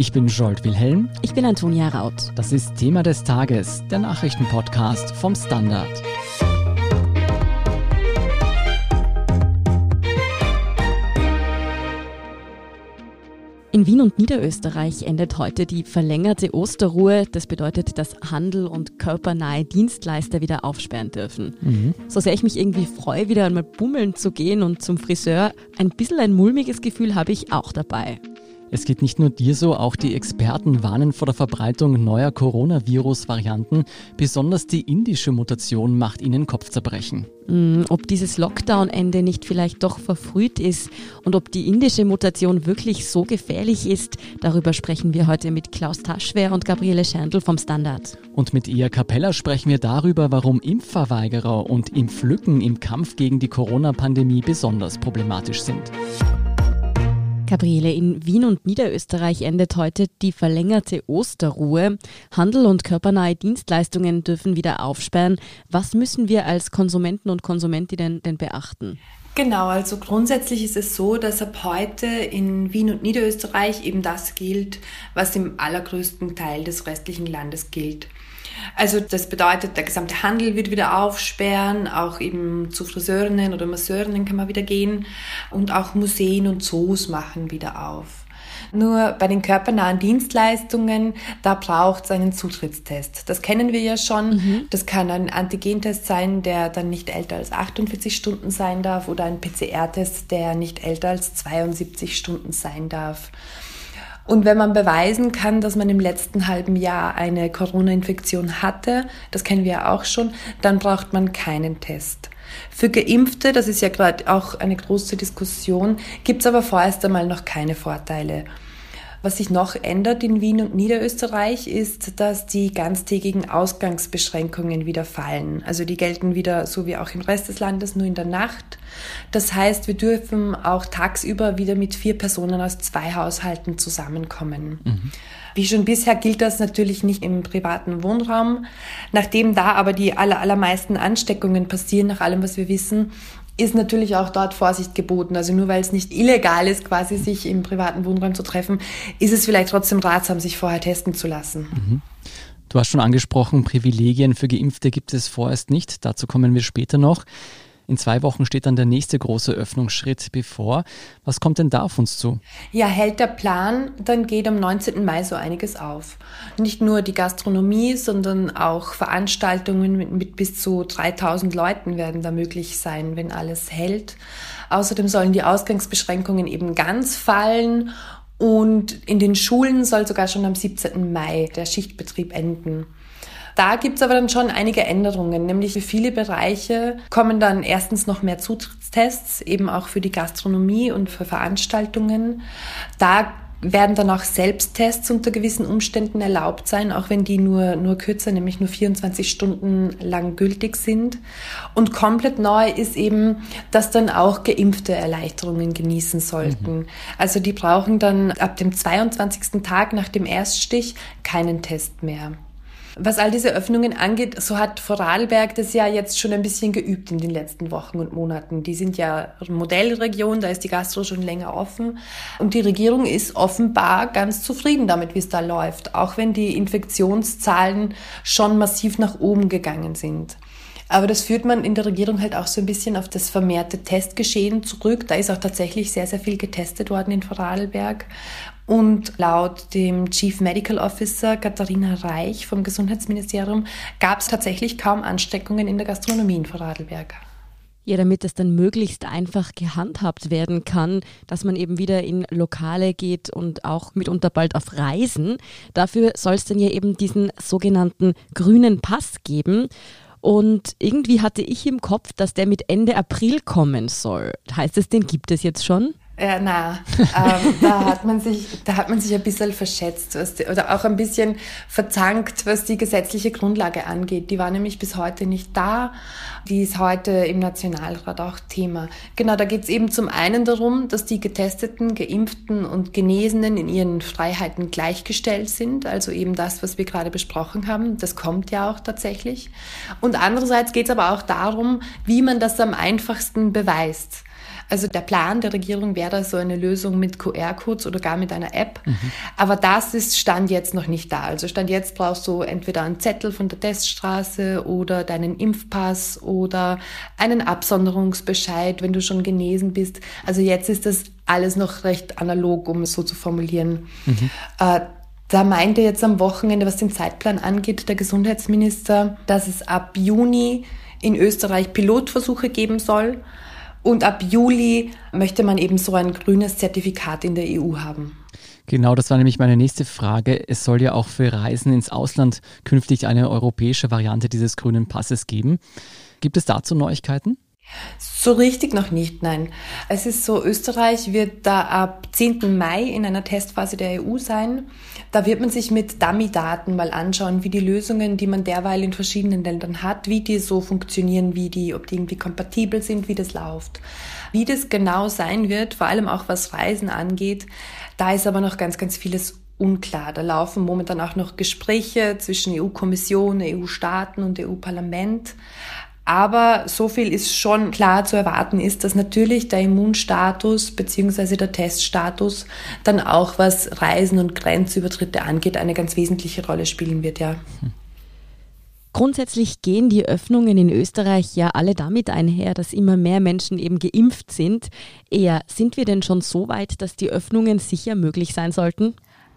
Ich bin Jolt Wilhelm. Ich bin Antonia Raut. Das ist Thema des Tages, der Nachrichtenpodcast vom Standard. In Wien und Niederösterreich endet heute die verlängerte Osterruhe. Das bedeutet, dass Handel und körpernahe Dienstleister wieder aufsperren dürfen. Mhm. So sehr ich mich irgendwie freue, wieder einmal bummeln zu gehen und zum Friseur, ein bisschen ein mulmiges Gefühl habe ich auch dabei. Es geht nicht nur dir so, auch die Experten warnen vor der Verbreitung neuer Coronavirus-Varianten. Besonders die indische Mutation macht ihnen Kopfzerbrechen. Mm, ob dieses Lockdown-Ende nicht vielleicht doch verfrüht ist und ob die indische Mutation wirklich so gefährlich ist, darüber sprechen wir heute mit Klaus Taschwer und Gabriele Schandl vom Standard. Und mit Ia Capella sprechen wir darüber, warum Impfverweigerer und Impflücken im Kampf gegen die Corona-Pandemie besonders problematisch sind. Gabriele, in Wien und Niederösterreich endet heute die verlängerte Osterruhe. Handel und körpernahe Dienstleistungen dürfen wieder aufsperren. Was müssen wir als Konsumenten und Konsumentinnen denn beachten? Genau, also grundsätzlich ist es so, dass ab heute in Wien und Niederösterreich eben das gilt, was im allergrößten Teil des restlichen Landes gilt. Also das bedeutet, der gesamte Handel wird wieder aufsperren, auch eben zu Friseurinnen oder Masseurinnen kann man wieder gehen und auch Museen und Zoos machen wieder auf. Nur bei den körpernahen Dienstleistungen, da braucht es einen Zutrittstest. Das kennen wir ja schon. Mhm. Das kann ein Antigentest sein, der dann nicht älter als 48 Stunden sein darf oder ein PCR-Test, der nicht älter als 72 Stunden sein darf. Und wenn man beweisen kann, dass man im letzten halben Jahr eine Corona-Infektion hatte, das kennen wir ja auch schon, dann braucht man keinen Test. Für Geimpfte, das ist ja gerade auch eine große Diskussion, gibt es aber vorerst einmal noch keine Vorteile. Was sich noch ändert in Wien und Niederösterreich ist, dass die ganztägigen Ausgangsbeschränkungen wieder fallen. Also die gelten wieder so wie auch im Rest des Landes nur in der Nacht. Das heißt, wir dürfen auch tagsüber wieder mit vier Personen aus zwei Haushalten zusammenkommen. Mhm. Wie schon bisher gilt das natürlich nicht im privaten Wohnraum. Nachdem da aber die aller, allermeisten Ansteckungen passieren, nach allem, was wir wissen, ist natürlich auch dort Vorsicht geboten. Also nur weil es nicht illegal ist, quasi sich im privaten Wohnraum zu treffen, ist es vielleicht trotzdem ratsam, sich vorher testen zu lassen. Mhm. Du hast schon angesprochen, Privilegien für Geimpfte gibt es vorerst nicht. Dazu kommen wir später noch. In zwei Wochen steht dann der nächste große Öffnungsschritt bevor. Was kommt denn da auf uns zu? Ja, hält der Plan, dann geht am 19. Mai so einiges auf. Nicht nur die Gastronomie, sondern auch Veranstaltungen mit, mit bis zu 3000 Leuten werden da möglich sein, wenn alles hält. Außerdem sollen die Ausgangsbeschränkungen eben ganz fallen und in den Schulen soll sogar schon am 17. Mai der Schichtbetrieb enden. Da gibt's aber dann schon einige Änderungen, nämlich für viele Bereiche kommen dann erstens noch mehr Zutrittstests, eben auch für die Gastronomie und für Veranstaltungen. Da werden dann auch Selbsttests unter gewissen Umständen erlaubt sein, auch wenn die nur, nur kürzer, nämlich nur 24 Stunden lang gültig sind. Und komplett neu ist eben, dass dann auch Geimpfte Erleichterungen genießen sollten. Mhm. Also die brauchen dann ab dem 22. Tag nach dem Erststich keinen Test mehr. Was all diese Öffnungen angeht, so hat Vorarlberg das ja jetzt schon ein bisschen geübt in den letzten Wochen und Monaten. Die sind ja Modellregion, da ist die Gastro schon länger offen. Und die Regierung ist offenbar ganz zufrieden damit, wie es da läuft, auch wenn die Infektionszahlen schon massiv nach oben gegangen sind. Aber das führt man in der Regierung halt auch so ein bisschen auf das vermehrte Testgeschehen zurück. Da ist auch tatsächlich sehr, sehr viel getestet worden in Vorarlberg. Und laut dem Chief Medical Officer Katharina Reich vom Gesundheitsministerium gab es tatsächlich kaum Ansteckungen in der Gastronomie in Vorarlberg. Ja, damit es dann möglichst einfach gehandhabt werden kann, dass man eben wieder in Lokale geht und auch mitunter bald auf Reisen. Dafür soll es dann ja eben diesen sogenannten grünen Pass geben. Und irgendwie hatte ich im Kopf, dass der mit Ende April kommen soll. Heißt es, den gibt es jetzt schon? Ja, na, ähm, da hat man sich, da hat man sich ein bisschen verschätzt die, oder auch ein bisschen verzankt, was die gesetzliche Grundlage angeht. Die war nämlich bis heute nicht da. Die ist heute im Nationalrat auch Thema. Genau, da geht es eben zum einen darum, dass die Getesteten, Geimpften und Genesenen in ihren Freiheiten gleichgestellt sind. Also eben das, was wir gerade besprochen haben. Das kommt ja auch tatsächlich. Und andererseits geht es aber auch darum, wie man das am einfachsten beweist. Also der Plan der Regierung wäre so eine Lösung mit QR-Codes oder gar mit einer App. Mhm. Aber das ist Stand jetzt noch nicht da. Also Stand jetzt brauchst du entweder einen Zettel von der Teststraße oder deinen Impfpass oder einen Absonderungsbescheid, wenn du schon genesen bist. Also jetzt ist das alles noch recht analog, um es so zu formulieren. Mhm. Äh, da meinte jetzt am Wochenende, was den Zeitplan angeht, der Gesundheitsminister, dass es ab Juni in Österreich Pilotversuche geben soll. Und ab Juli möchte man eben so ein grünes Zertifikat in der EU haben. Genau, das war nämlich meine nächste Frage. Es soll ja auch für Reisen ins Ausland künftig eine europäische Variante dieses grünen Passes geben. Gibt es dazu Neuigkeiten? So richtig noch nicht, nein. Es ist so, Österreich wird da ab 10. Mai in einer Testphase der EU sein. Da wird man sich mit Dummy-Daten mal anschauen, wie die Lösungen, die man derweil in verschiedenen Ländern hat, wie die so funktionieren, wie die, ob die irgendwie kompatibel sind, wie das läuft. Wie das genau sein wird, vor allem auch was Reisen angeht, da ist aber noch ganz, ganz vieles unklar. Da laufen momentan auch noch Gespräche zwischen EU-Kommission, EU-Staaten und EU-Parlament. Aber so viel ist schon klar zu erwarten ist, dass natürlich der Immunstatus beziehungsweise der Teststatus dann auch was Reisen und Grenzübertritte angeht, eine ganz wesentliche Rolle spielen wird, ja. Grundsätzlich gehen die Öffnungen in Österreich ja alle damit einher, dass immer mehr Menschen eben geimpft sind. Eher sind wir denn schon so weit, dass die Öffnungen sicher möglich sein sollten?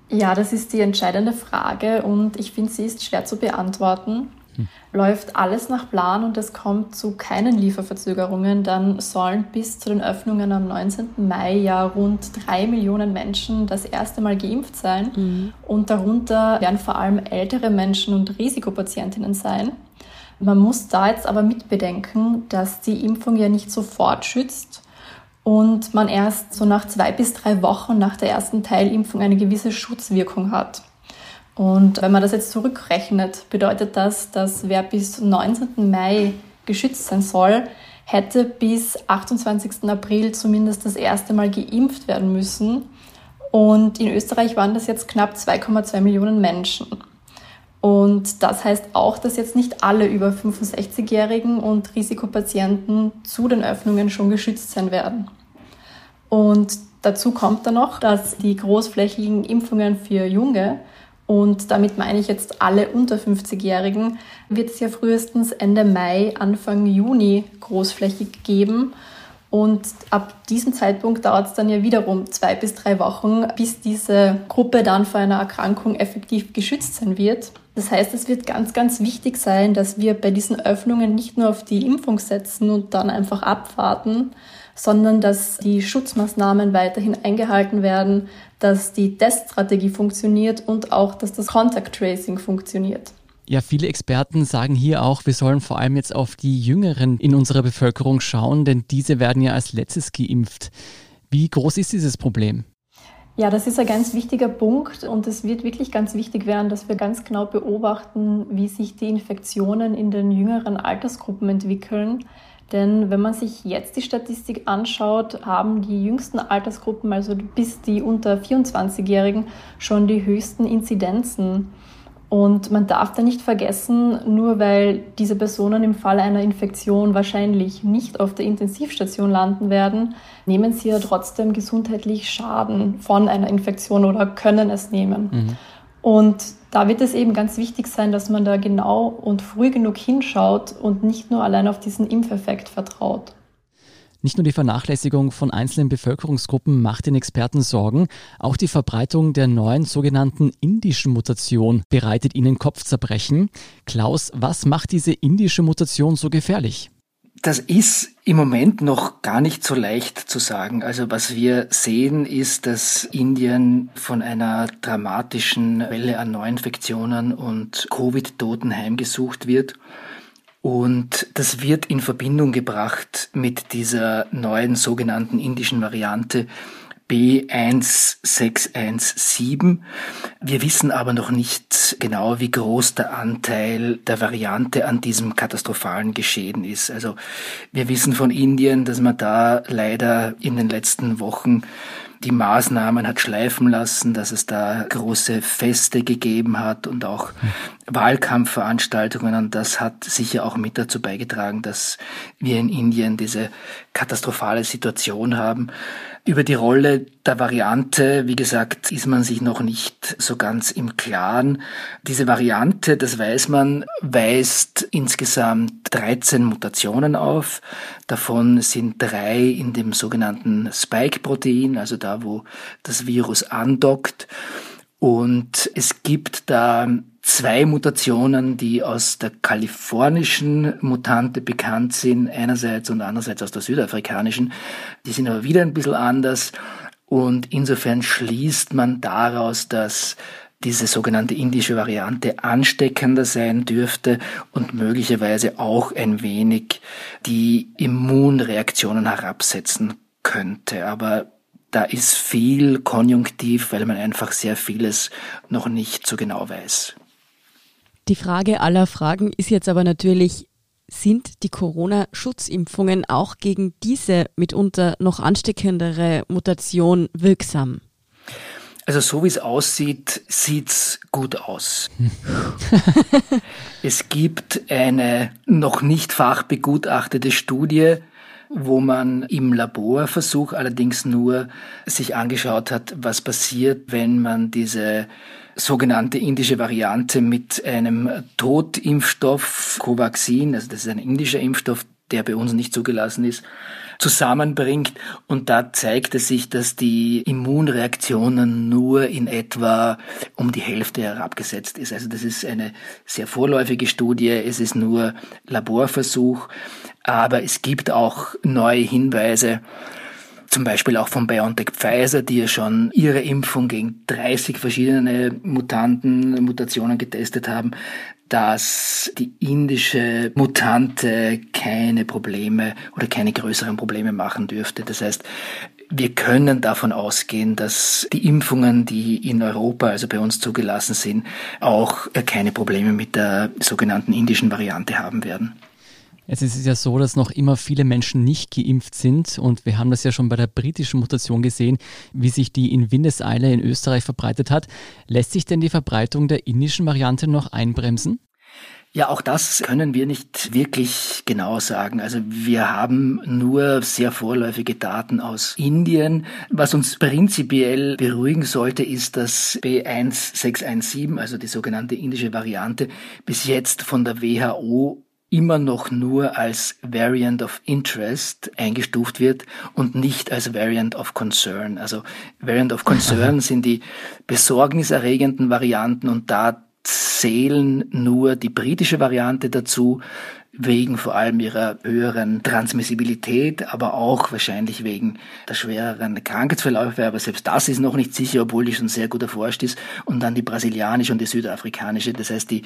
Ja, das ist die entscheidende Frage und ich finde, sie ist schwer zu beantworten. Hm. Läuft alles nach Plan und es kommt zu keinen Lieferverzögerungen, dann sollen bis zu den Öffnungen am 19. Mai ja rund drei Millionen Menschen das erste Mal geimpft sein. Mhm. Und darunter werden vor allem ältere Menschen und Risikopatientinnen sein. Man muss da jetzt aber mitbedenken, dass die Impfung ja nicht sofort schützt und man erst so nach zwei bis drei Wochen nach der ersten Teilimpfung eine gewisse Schutzwirkung hat. Und wenn man das jetzt zurückrechnet, bedeutet das, dass wer bis 19. Mai geschützt sein soll, hätte bis 28. April zumindest das erste Mal geimpft werden müssen. Und in Österreich waren das jetzt knapp 2,2 Millionen Menschen. Und das heißt auch, dass jetzt nicht alle über 65-Jährigen und Risikopatienten zu den Öffnungen schon geschützt sein werden. Und dazu kommt dann noch, dass die großflächigen Impfungen für Junge und damit meine ich jetzt alle unter 50-Jährigen, wird es ja frühestens Ende Mai, Anfang Juni großflächig geben. Und ab diesem Zeitpunkt dauert es dann ja wiederum zwei bis drei Wochen, bis diese Gruppe dann vor einer Erkrankung effektiv geschützt sein wird. Das heißt, es wird ganz, ganz wichtig sein, dass wir bei diesen Öffnungen nicht nur auf die Impfung setzen und dann einfach abwarten, sondern dass die Schutzmaßnahmen weiterhin eingehalten werden, dass die Teststrategie funktioniert und auch, dass das Contact Tracing funktioniert. Ja, viele Experten sagen hier auch, wir sollen vor allem jetzt auf die Jüngeren in unserer Bevölkerung schauen, denn diese werden ja als letztes geimpft. Wie groß ist dieses Problem? Ja, das ist ein ganz wichtiger Punkt und es wird wirklich ganz wichtig werden, dass wir ganz genau beobachten, wie sich die Infektionen in den jüngeren Altersgruppen entwickeln. Denn wenn man sich jetzt die Statistik anschaut, haben die jüngsten Altersgruppen, also bis die unter 24-Jährigen, schon die höchsten Inzidenzen. Und man darf da nicht vergessen, nur weil diese Personen im Falle einer Infektion wahrscheinlich nicht auf der Intensivstation landen werden, nehmen sie ja trotzdem gesundheitlich Schaden von einer Infektion oder können es nehmen. Mhm. Und da wird es eben ganz wichtig sein, dass man da genau und früh genug hinschaut und nicht nur allein auf diesen Impfeffekt vertraut. Nicht nur die Vernachlässigung von einzelnen Bevölkerungsgruppen macht den Experten Sorgen, auch die Verbreitung der neuen sogenannten indischen Mutation bereitet ihnen Kopfzerbrechen. Klaus, was macht diese indische Mutation so gefährlich? Das ist im Moment noch gar nicht so leicht zu sagen. Also was wir sehen, ist, dass Indien von einer dramatischen Welle an Neuinfektionen und Covid-Toten heimgesucht wird. Und das wird in Verbindung gebracht mit dieser neuen sogenannten indischen Variante, B1617. Wir wissen aber noch nicht genau, wie groß der Anteil der Variante an diesem katastrophalen Geschehen ist. Also wir wissen von Indien, dass man da leider in den letzten Wochen die Maßnahmen hat schleifen lassen, dass es da große Feste gegeben hat und auch Wahlkampfveranstaltungen und das hat sicher auch mit dazu beigetragen, dass wir in Indien diese katastrophale Situation haben. Über die Rolle der Variante, wie gesagt, ist man sich noch nicht so ganz im Klaren. Diese Variante, das weiß man, weist insgesamt 13 Mutationen auf. Davon sind drei in dem sogenannten Spike-Protein, also da, wo das Virus andockt. Und es gibt da zwei Mutationen, die aus der kalifornischen Mutante bekannt sind, einerseits und andererseits aus der südafrikanischen. Die sind aber wieder ein bisschen anders. Und insofern schließt man daraus, dass diese sogenannte indische Variante ansteckender sein dürfte und möglicherweise auch ein wenig die Immunreaktionen herabsetzen könnte. Aber da ist viel Konjunktiv, weil man einfach sehr vieles noch nicht so genau weiß. Die Frage aller Fragen ist jetzt aber natürlich, sind die Corona-Schutzimpfungen auch gegen diese mitunter noch ansteckendere Mutation wirksam? Also so wie es aussieht, sieht's gut aus. es gibt eine noch nicht fachbegutachtete Studie, wo man im Laborversuch allerdings nur sich angeschaut hat, was passiert, wenn man diese sogenannte indische Variante mit einem Totimpfstoff Covaxin, also das ist ein indischer Impfstoff, der bei uns nicht zugelassen ist, zusammenbringt. Und da zeigt es sich, dass die Immunreaktionen nur in etwa um die Hälfte herabgesetzt ist. Also das ist eine sehr vorläufige Studie. Es ist nur Laborversuch. Aber es gibt auch neue Hinweise, zum Beispiel auch von BioNTech Pfizer, die ja schon ihre Impfung gegen 30 verschiedene Mutanten, Mutationen getestet haben, dass die indische Mutante keine Probleme oder keine größeren Probleme machen dürfte. Das heißt, wir können davon ausgehen, dass die Impfungen, die in Europa, also bei uns zugelassen sind, auch keine Probleme mit der sogenannten indischen Variante haben werden. Es ist ja so, dass noch immer viele Menschen nicht geimpft sind und wir haben das ja schon bei der britischen Mutation gesehen, wie sich die in Windeseile in Österreich verbreitet hat. Lässt sich denn die Verbreitung der indischen Variante noch einbremsen? Ja, auch das können wir nicht wirklich genau sagen. Also wir haben nur sehr vorläufige Daten aus Indien. Was uns prinzipiell beruhigen sollte, ist, dass B1617, also die sogenannte indische Variante, bis jetzt von der WHO immer noch nur als Variant of Interest eingestuft wird und nicht als Variant of Concern. Also Variant of Concern sind die besorgniserregenden Varianten und da zählen nur die britische Variante dazu, wegen vor allem ihrer höheren Transmissibilität, aber auch wahrscheinlich wegen der schwereren Krankheitsverläufe. Aber selbst das ist noch nicht sicher, obwohl die schon sehr gut erforscht ist. Und dann die brasilianische und die südafrikanische. Das heißt, die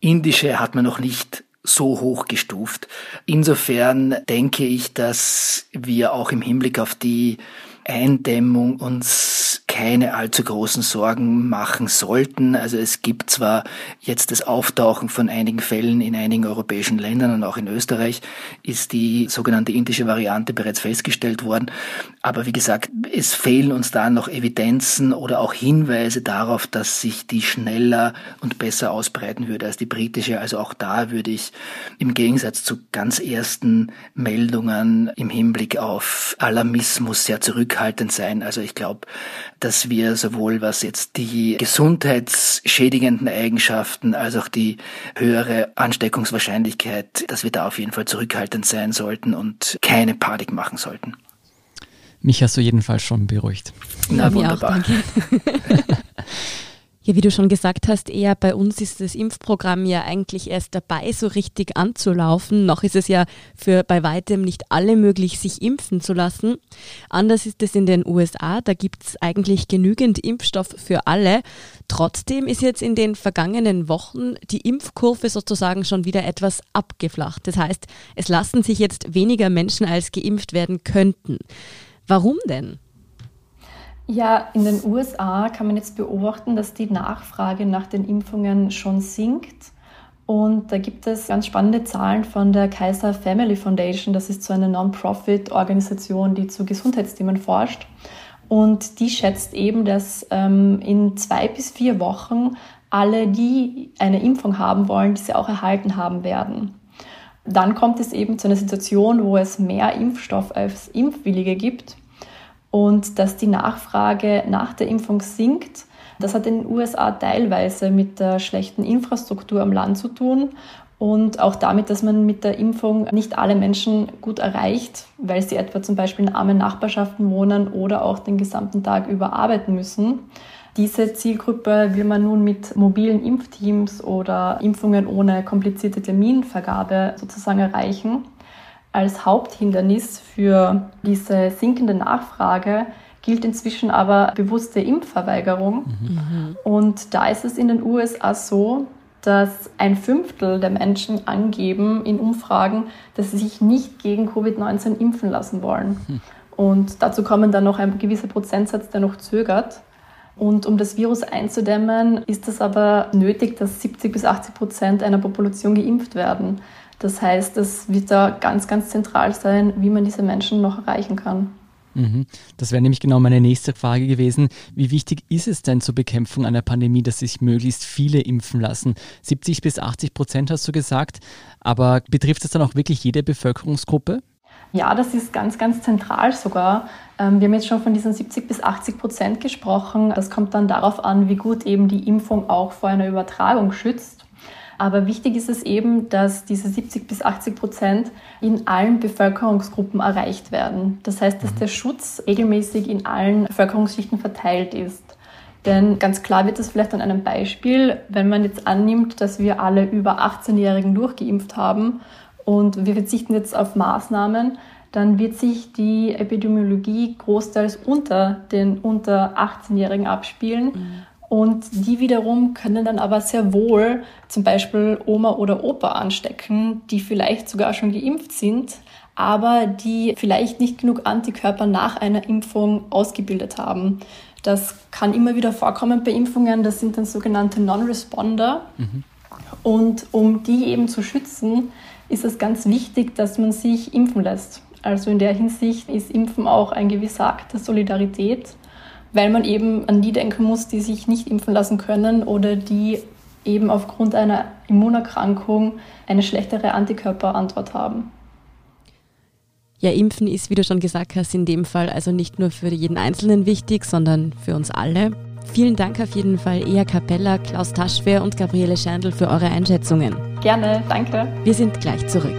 indische hat man noch nicht so hoch gestuft. Insofern denke ich, dass wir auch im Hinblick auf die Eindämmung uns keine allzu großen Sorgen machen sollten. Also es gibt zwar jetzt das Auftauchen von einigen Fällen in einigen europäischen Ländern und auch in Österreich ist die sogenannte indische Variante bereits festgestellt worden. Aber wie gesagt, es fehlen uns da noch Evidenzen oder auch Hinweise darauf, dass sich die schneller und besser ausbreiten würde als die britische. Also auch da würde ich im Gegensatz zu ganz ersten Meldungen im Hinblick auf Alarmismus sehr zurückhaltend sein. Also ich glaube, dass wir sowohl was jetzt die gesundheitsschädigenden Eigenschaften als auch die höhere Ansteckungswahrscheinlichkeit, dass wir da auf jeden Fall zurückhaltend sein sollten und keine Panik machen sollten. Mich hast du jedenfalls schon beruhigt. Na, ja, wunderbar. Auch, Ja, wie du schon gesagt hast, eher bei uns ist das Impfprogramm ja eigentlich erst dabei, so richtig anzulaufen. Noch ist es ja für bei weitem nicht alle möglich, sich impfen zu lassen. Anders ist es in den USA, da gibt es eigentlich genügend Impfstoff für alle. Trotzdem ist jetzt in den vergangenen Wochen die Impfkurve sozusagen schon wieder etwas abgeflacht. Das heißt, es lassen sich jetzt weniger Menschen als geimpft werden könnten. Warum denn? Ja, in den USA kann man jetzt beobachten, dass die Nachfrage nach den Impfungen schon sinkt. Und da gibt es ganz spannende Zahlen von der Kaiser Family Foundation. Das ist so eine Non-Profit-Organisation, die zu Gesundheitsthemen forscht. Und die schätzt eben, dass ähm, in zwei bis vier Wochen alle, die eine Impfung haben wollen, diese auch erhalten haben werden. Dann kommt es eben zu einer Situation, wo es mehr Impfstoff als Impfwillige gibt und dass die Nachfrage nach der Impfung sinkt. Das hat in den USA teilweise mit der schlechten Infrastruktur am Land zu tun und auch damit, dass man mit der Impfung nicht alle Menschen gut erreicht, weil sie etwa zum Beispiel in armen Nachbarschaften wohnen oder auch den gesamten Tag über arbeiten müssen. Diese Zielgruppe will man nun mit mobilen Impfteams oder Impfungen ohne komplizierte Terminvergabe sozusagen erreichen. Als Haupthindernis für diese sinkende Nachfrage gilt inzwischen aber bewusste Impfverweigerung. Mhm. Und da ist es in den USA so, dass ein Fünftel der Menschen angeben in Umfragen, dass sie sich nicht gegen Covid-19 impfen lassen wollen. Mhm. Und dazu kommen dann noch ein gewisser Prozentsatz, der noch zögert. Und um das Virus einzudämmen, ist es aber nötig, dass 70 bis 80 Prozent einer Population geimpft werden. Das heißt, es wird da ganz, ganz zentral sein, wie man diese Menschen noch erreichen kann. Mhm. Das wäre nämlich genau meine nächste Frage gewesen. Wie wichtig ist es denn zur Bekämpfung einer Pandemie, dass sich möglichst viele impfen lassen? 70 bis 80 Prozent hast du gesagt. Aber betrifft es dann auch wirklich jede Bevölkerungsgruppe? Ja, das ist ganz, ganz zentral sogar. Ähm, wir haben jetzt schon von diesen 70 bis 80 Prozent gesprochen. Das kommt dann darauf an, wie gut eben die Impfung auch vor einer Übertragung schützt. Aber wichtig ist es eben, dass diese 70 bis 80 Prozent in allen Bevölkerungsgruppen erreicht werden. Das heißt, dass mhm. der Schutz regelmäßig in allen Bevölkerungsschichten verteilt ist. Denn ganz klar wird das vielleicht an einem Beispiel, wenn man jetzt annimmt, dass wir alle über 18-Jährigen durchgeimpft haben und wir verzichten jetzt auf Maßnahmen, dann wird sich die Epidemiologie großteils unter den unter 18-Jährigen abspielen. Mhm. Und die wiederum können dann aber sehr wohl zum Beispiel Oma oder Opa anstecken, die vielleicht sogar schon geimpft sind, aber die vielleicht nicht genug Antikörper nach einer Impfung ausgebildet haben. Das kann immer wieder vorkommen bei Impfungen. Das sind dann sogenannte Non-Responder. Mhm. Und um die eben zu schützen, ist es ganz wichtig, dass man sich impfen lässt. Also in der Hinsicht ist Impfen auch ein gewisser Akt der Solidarität, weil man eben an die denken muss, die sich nicht impfen lassen können oder die eben aufgrund einer Immunerkrankung eine schlechtere Antikörperantwort haben. Ja, Impfen ist, wie du schon gesagt hast, in dem Fall also nicht nur für jeden Einzelnen wichtig, sondern für uns alle. Vielen Dank auf jeden Fall, Ea Capella, Klaus Taschwer und Gabriele Scherndl für eure Einschätzungen. Gerne, danke. Wir sind gleich zurück.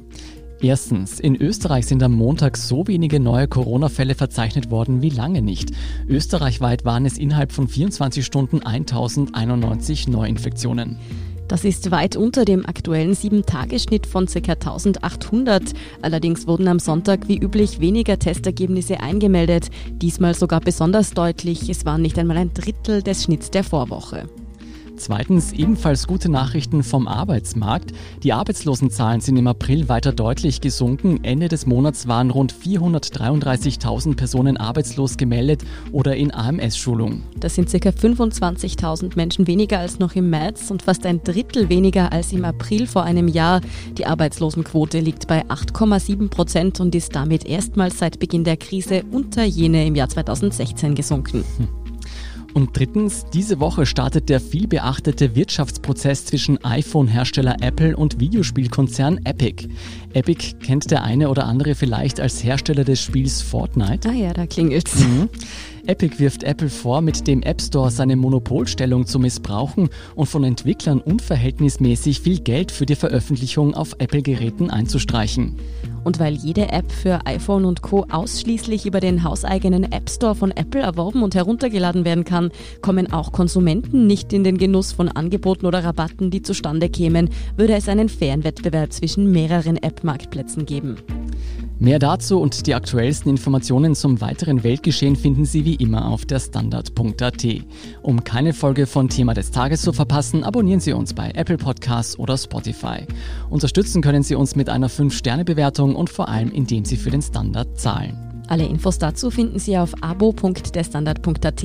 Erstens, in Österreich sind am Montag so wenige neue Corona-Fälle verzeichnet worden wie lange nicht. Österreichweit waren es innerhalb von 24 Stunden 1091 Neuinfektionen. Das ist weit unter dem aktuellen 7-Tage-Schnitt von ca. 1800. Allerdings wurden am Sonntag wie üblich weniger Testergebnisse eingemeldet. Diesmal sogar besonders deutlich. Es waren nicht einmal ein Drittel des Schnitts der Vorwoche. Zweitens ebenfalls gute Nachrichten vom Arbeitsmarkt. Die Arbeitslosenzahlen sind im April weiter deutlich gesunken. Ende des Monats waren rund 433.000 Personen arbeitslos gemeldet oder in AMS-Schulung. Das sind ca. 25.000 Menschen weniger als noch im März und fast ein Drittel weniger als im April vor einem Jahr. Die Arbeitslosenquote liegt bei 8,7 Prozent und ist damit erstmals seit Beginn der Krise unter jene im Jahr 2016 gesunken. Hm. Und drittens, diese Woche startet der vielbeachtete Wirtschaftsprozess zwischen iPhone-Hersteller Apple und Videospielkonzern Epic. Epic kennt der eine oder andere vielleicht als Hersteller des Spiels Fortnite. Ah ja, da klingelt's. Mhm. Epic wirft Apple vor, mit dem App Store seine Monopolstellung zu missbrauchen und von Entwicklern unverhältnismäßig viel Geld für die Veröffentlichung auf Apple-Geräten einzustreichen. Und weil jede App für iPhone und Co. ausschließlich über den hauseigenen App Store von Apple erworben und heruntergeladen werden kann, kommen auch Konsumenten nicht in den Genuss von Angeboten oder Rabatten, die zustande kämen, würde es einen fairen Wettbewerb zwischen mehreren App-Marktplätzen geben. Mehr dazu und die aktuellsten Informationen zum weiteren Weltgeschehen finden Sie wie immer auf der Standard.at. Um keine Folge von Thema des Tages zu verpassen, abonnieren Sie uns bei Apple Podcasts oder Spotify. Unterstützen können Sie uns mit einer 5-Sterne-Bewertung und vor allem, indem Sie für den Standard zahlen. Alle Infos dazu finden Sie auf abo.derstandard.at.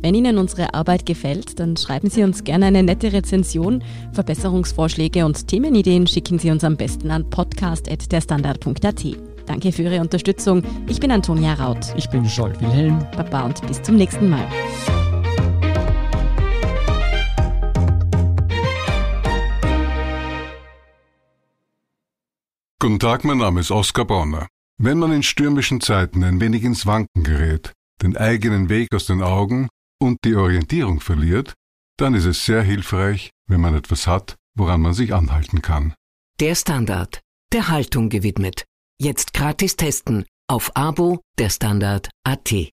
Wenn Ihnen unsere Arbeit gefällt, dann schreiben Sie uns gerne eine nette Rezension. Verbesserungsvorschläge und Themenideen schicken Sie uns am besten an podcast.derstandard.at. Danke für Ihre Unterstützung. Ich bin Antonia Raut. Ich bin Scholt Wilhelm. Baba und bis zum nächsten Mal. Guten Tag, mein Name ist Oskar Bonner. Wenn man in stürmischen Zeiten ein wenig ins Wanken gerät, den eigenen Weg aus den Augen und die Orientierung verliert, dann ist es sehr hilfreich, wenn man etwas hat, woran man sich anhalten kann. Der Standard, der Haltung gewidmet. Jetzt gratis testen auf Abo der Standard.at.